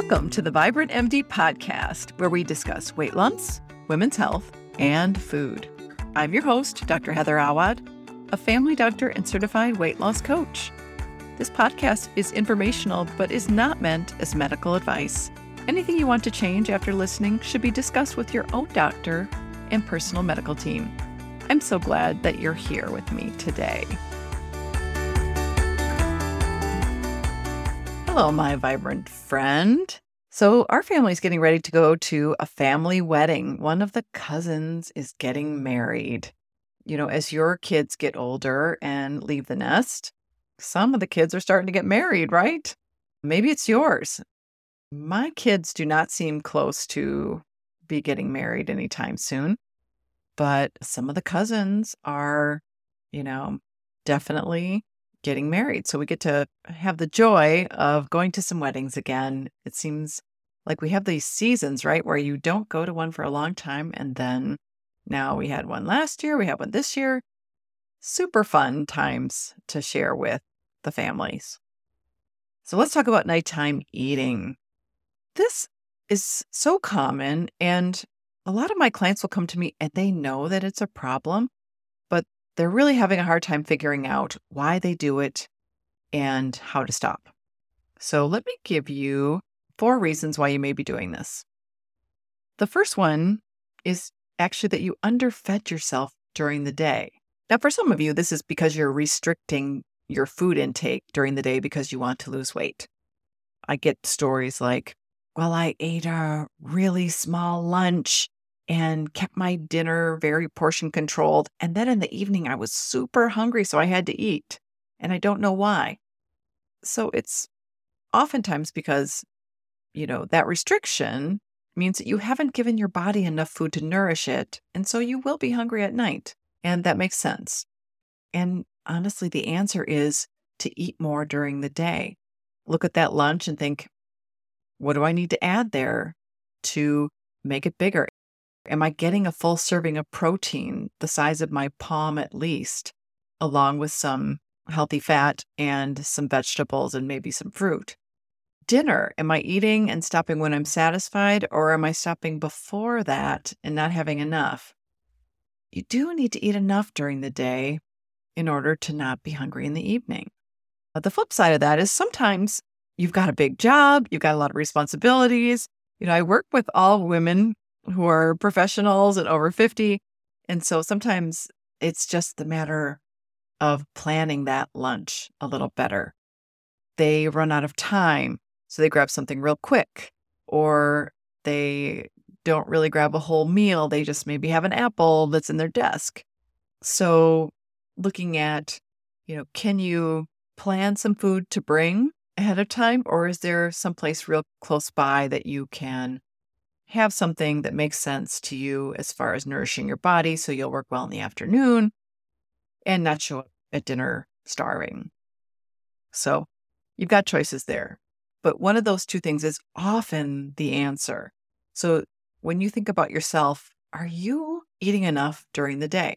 Welcome to the Vibrant MD podcast, where we discuss weight loss, women's health, and food. I'm your host, Dr. Heather Awad, a family doctor and certified weight loss coach. This podcast is informational but is not meant as medical advice. Anything you want to change after listening should be discussed with your own doctor and personal medical team. I'm so glad that you're here with me today. Hello, my vibrant friend. So, our family is getting ready to go to a family wedding. One of the cousins is getting married. You know, as your kids get older and leave the nest, some of the kids are starting to get married, right? Maybe it's yours. My kids do not seem close to be getting married anytime soon, but some of the cousins are, you know, definitely getting married. So we get to have the joy of going to some weddings again. It seems like we have these seasons, right, where you don't go to one for a long time. And then now we had one last year, we have one this year. Super fun times to share with the families. So let's talk about nighttime eating. This is so common, and a lot of my clients will come to me and they know that it's a problem, they're really having a hard time figuring out why they do it and how to stop. So, let me give you four reasons why you may be doing this. The first one is actually that you underfed yourself during the day. Now, for some of you, this is because you're restricting your food intake during the day because you want to lose weight. I get stories like, well, I ate a really small lunch and kept my dinner very portion controlled. And then in the evening, I was super hungry, so I had to eat. And I don't know why. So it's oftentimes because, you know, that restriction means that you haven't given your body enough food to nourish it. And so you will be hungry at night. And that makes sense. And honestly, the answer is to eat more during the day. Look at that lunch and think, what do I need to add there to make it bigger? Am I getting a full serving of protein, the size of my palm at least, along with some healthy fat and some vegetables and maybe some fruit? Dinner, am I eating and stopping when I'm satisfied, or am I stopping before that and not having enough? You do need to eat enough during the day in order to not be hungry in the evening. But the flip side of that is sometimes you've got a big job, you've got a lot of responsibilities. You know, I work with all women who are professionals and over 50. And so sometimes it's just the matter of planning that lunch a little better. They run out of time, so they grab something real quick, or they don't really grab a whole meal. They just maybe have an apple that's in their desk. So, looking at, you know, can you plan some food to bring ahead of time, or is there someplace real close by that you can have something that makes sense to you as far as nourishing your body so you'll work well in the afternoon and not show up at dinner starving. So you've got choices there. But one of those two things is often the answer. So when you think about yourself, are you eating enough during the day?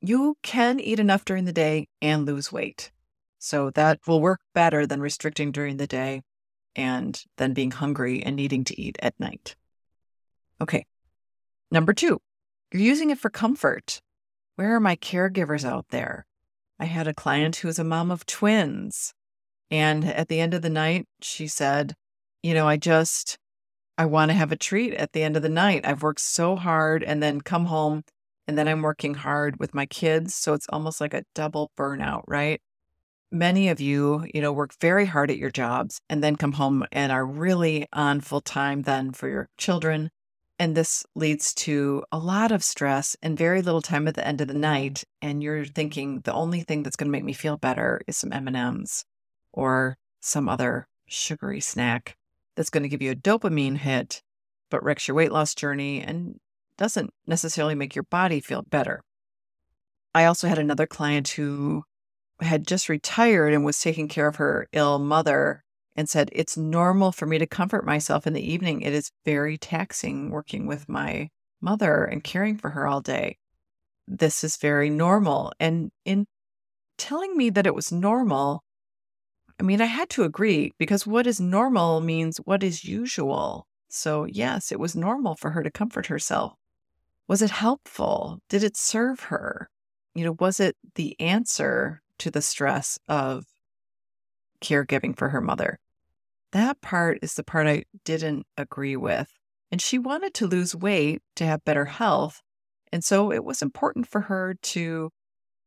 You can eat enough during the day and lose weight. So that will work better than restricting during the day and then being hungry and needing to eat at night. Okay. Number two, you're using it for comfort. Where are my caregivers out there? I had a client who was a mom of twins. And at the end of the night, she said, You know, I just, I want to have a treat at the end of the night. I've worked so hard and then come home and then I'm working hard with my kids. So it's almost like a double burnout, right? Many of you, you know, work very hard at your jobs and then come home and are really on full time then for your children and this leads to a lot of stress and very little time at the end of the night and you're thinking the only thing that's going to make me feel better is some M&Ms or some other sugary snack that's going to give you a dopamine hit but wrecks your weight loss journey and doesn't necessarily make your body feel better. I also had another client who had just retired and was taking care of her ill mother and said, It's normal for me to comfort myself in the evening. It is very taxing working with my mother and caring for her all day. This is very normal. And in telling me that it was normal, I mean, I had to agree because what is normal means what is usual. So, yes, it was normal for her to comfort herself. Was it helpful? Did it serve her? You know, was it the answer to the stress of caregiving for her mother? That part is the part I didn't agree with. And she wanted to lose weight to have better health. And so it was important for her to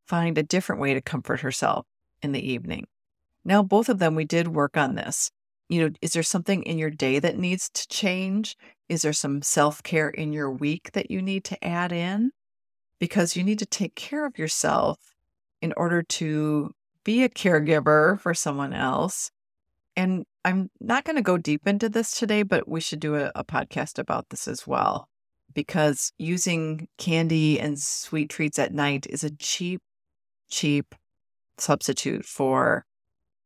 find a different way to comfort herself in the evening. Now, both of them, we did work on this. You know, is there something in your day that needs to change? Is there some self care in your week that you need to add in? Because you need to take care of yourself in order to be a caregiver for someone else. And I'm not going to go deep into this today, but we should do a, a, podcast about this as well. Because using candy and sweet treats at night is a cheap, cheap substitute for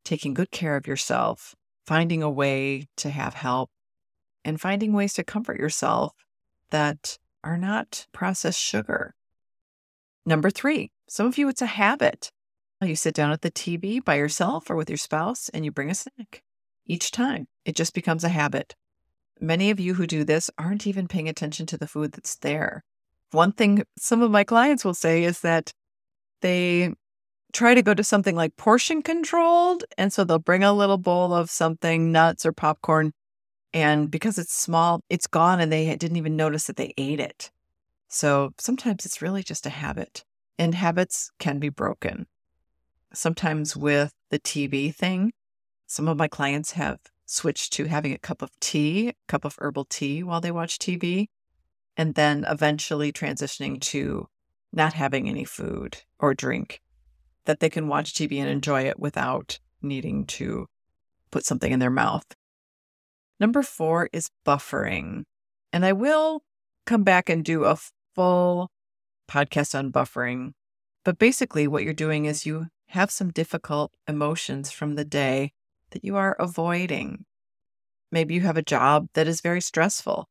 taking good care of yourself, finding a way to have help, and finding ways to comfort yourself that are not processed sugar. Number three, some of you, it's a habit. You sit down at the TV by yourself or with your spouse and you bring a snack each time. It just becomes a habit. Many of you who do this aren't even paying attention to the food that's there. One thing some of my clients will say is that they try to go to something like portion controlled. And so they'll bring a little bowl of something, nuts or popcorn. And because it's small, it's gone and they didn't even notice that they ate it. So sometimes it's really just a habit, and habits can be broken. Sometimes with the TV thing, some of my clients have switched to having a cup of tea, a cup of herbal tea while they watch TV, and then eventually transitioning to not having any food or drink that they can watch TV and enjoy it without needing to put something in their mouth. Number four is buffering. And I will come back and do a full podcast on buffering. But basically, what you're doing is you have some difficult emotions from the day that you are avoiding. Maybe you have a job that is very stressful.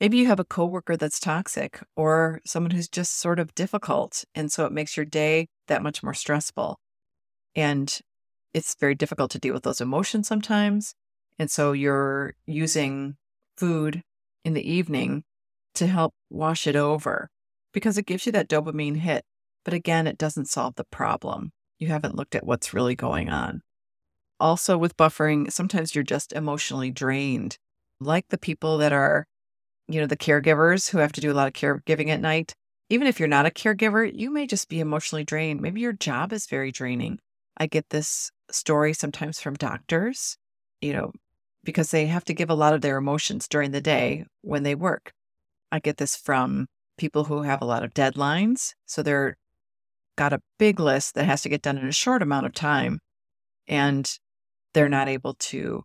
Maybe you have a coworker that's toxic or someone who's just sort of difficult. And so it makes your day that much more stressful. And it's very difficult to deal with those emotions sometimes. And so you're using food in the evening to help wash it over because it gives you that dopamine hit. But again, it doesn't solve the problem. You haven't looked at what's really going on. Also, with buffering, sometimes you're just emotionally drained, like the people that are you know, the caregivers who have to do a lot of caregiving at night, even if you're not a caregiver, you may just be emotionally drained. Maybe your job is very draining. I get this story sometimes from doctors, you know, because they have to give a lot of their emotions during the day when they work. I get this from people who have a lot of deadlines. So they're got a big list that has to get done in a short amount of time. And they're not able to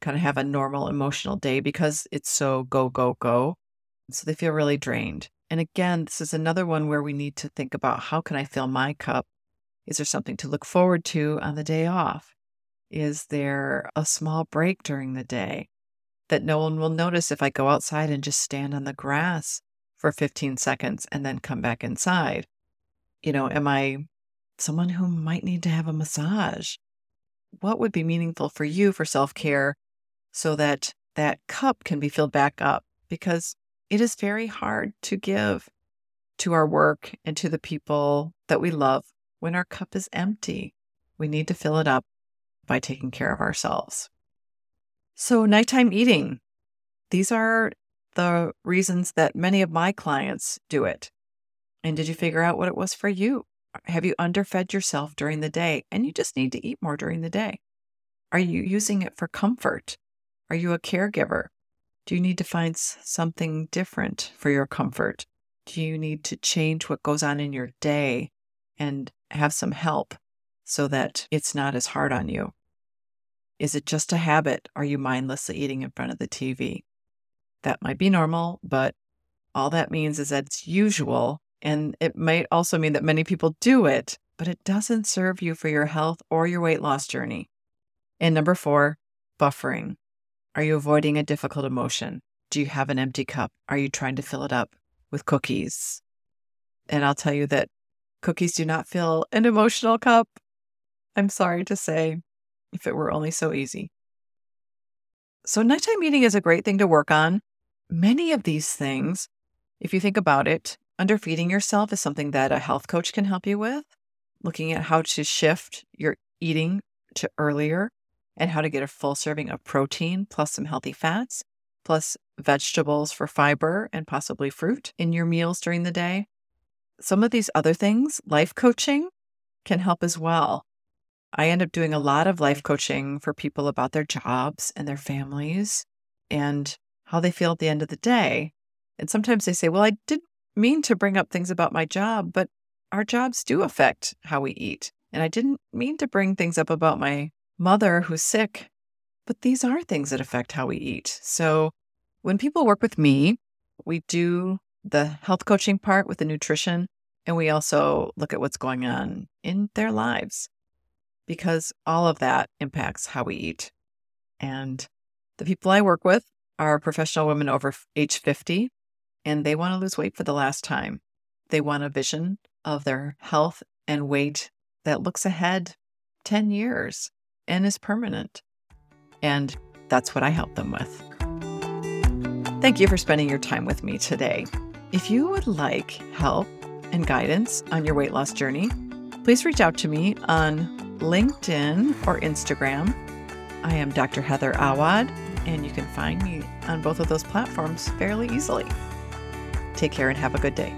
kind of have a normal emotional day because it's so go, go, go. So they feel really drained. And again, this is another one where we need to think about how can I fill my cup? Is there something to look forward to on the day off? Is there a small break during the day that no one will notice if I go outside and just stand on the grass for 15 seconds and then come back inside? You know, am I someone who might need to have a massage? What would be meaningful for you for self care so that that cup can be filled back up because it is very hard to give to our work and to the people that we love when our cup is empty. We need to fill it up by taking care of ourselves. So, nighttime eating. These are the reasons that many of my clients do it. And did you figure out what it was for you? Have you underfed yourself during the day and you just need to eat more during the day? Are you using it for comfort? Are you a caregiver? Do you need to find something different for your comfort? Do you need to change what goes on in your day and have some help so that it's not as hard on you? Is it just a habit? Are you mindlessly eating in front of the TV? That might be normal, but all that means is that it's usual. And it might also mean that many people do it, but it doesn't serve you for your health or your weight loss journey. And number four, buffering. Are you avoiding a difficult emotion? Do you have an empty cup? Are you trying to fill it up with cookies? And I'll tell you that cookies do not fill an emotional cup. I'm sorry to say. If it were only so easy. So, nighttime eating is a great thing to work on. Many of these things, if you think about it, underfeeding yourself is something that a health coach can help you with. Looking at how to shift your eating to earlier and how to get a full serving of protein plus some healthy fats, plus vegetables for fiber and possibly fruit in your meals during the day. Some of these other things, life coaching, can help as well. I end up doing a lot of life coaching for people about their jobs and their families and how they feel at the end of the day. And sometimes they say, Well, I didn't mean to bring up things about my job, but our jobs do affect how we eat. And I didn't mean to bring things up about my mother who's sick, but these are things that affect how we eat. So when people work with me, we do the health coaching part with the nutrition, and we also look at what's going on in their lives because all of that impacts how we eat. And the people I work with are professional women over age 50, and they want to lose weight for the last time. They want a vision of their health and weight that looks ahead 10 years and is permanent. And that's what I help them with. Thank you for spending your time with me today. If you would like help and guidance on your weight loss journey, please reach out to me on LinkedIn or Instagram. I am Dr. Heather Awad, and you can find me on both of those platforms fairly easily. Take care and have a good day.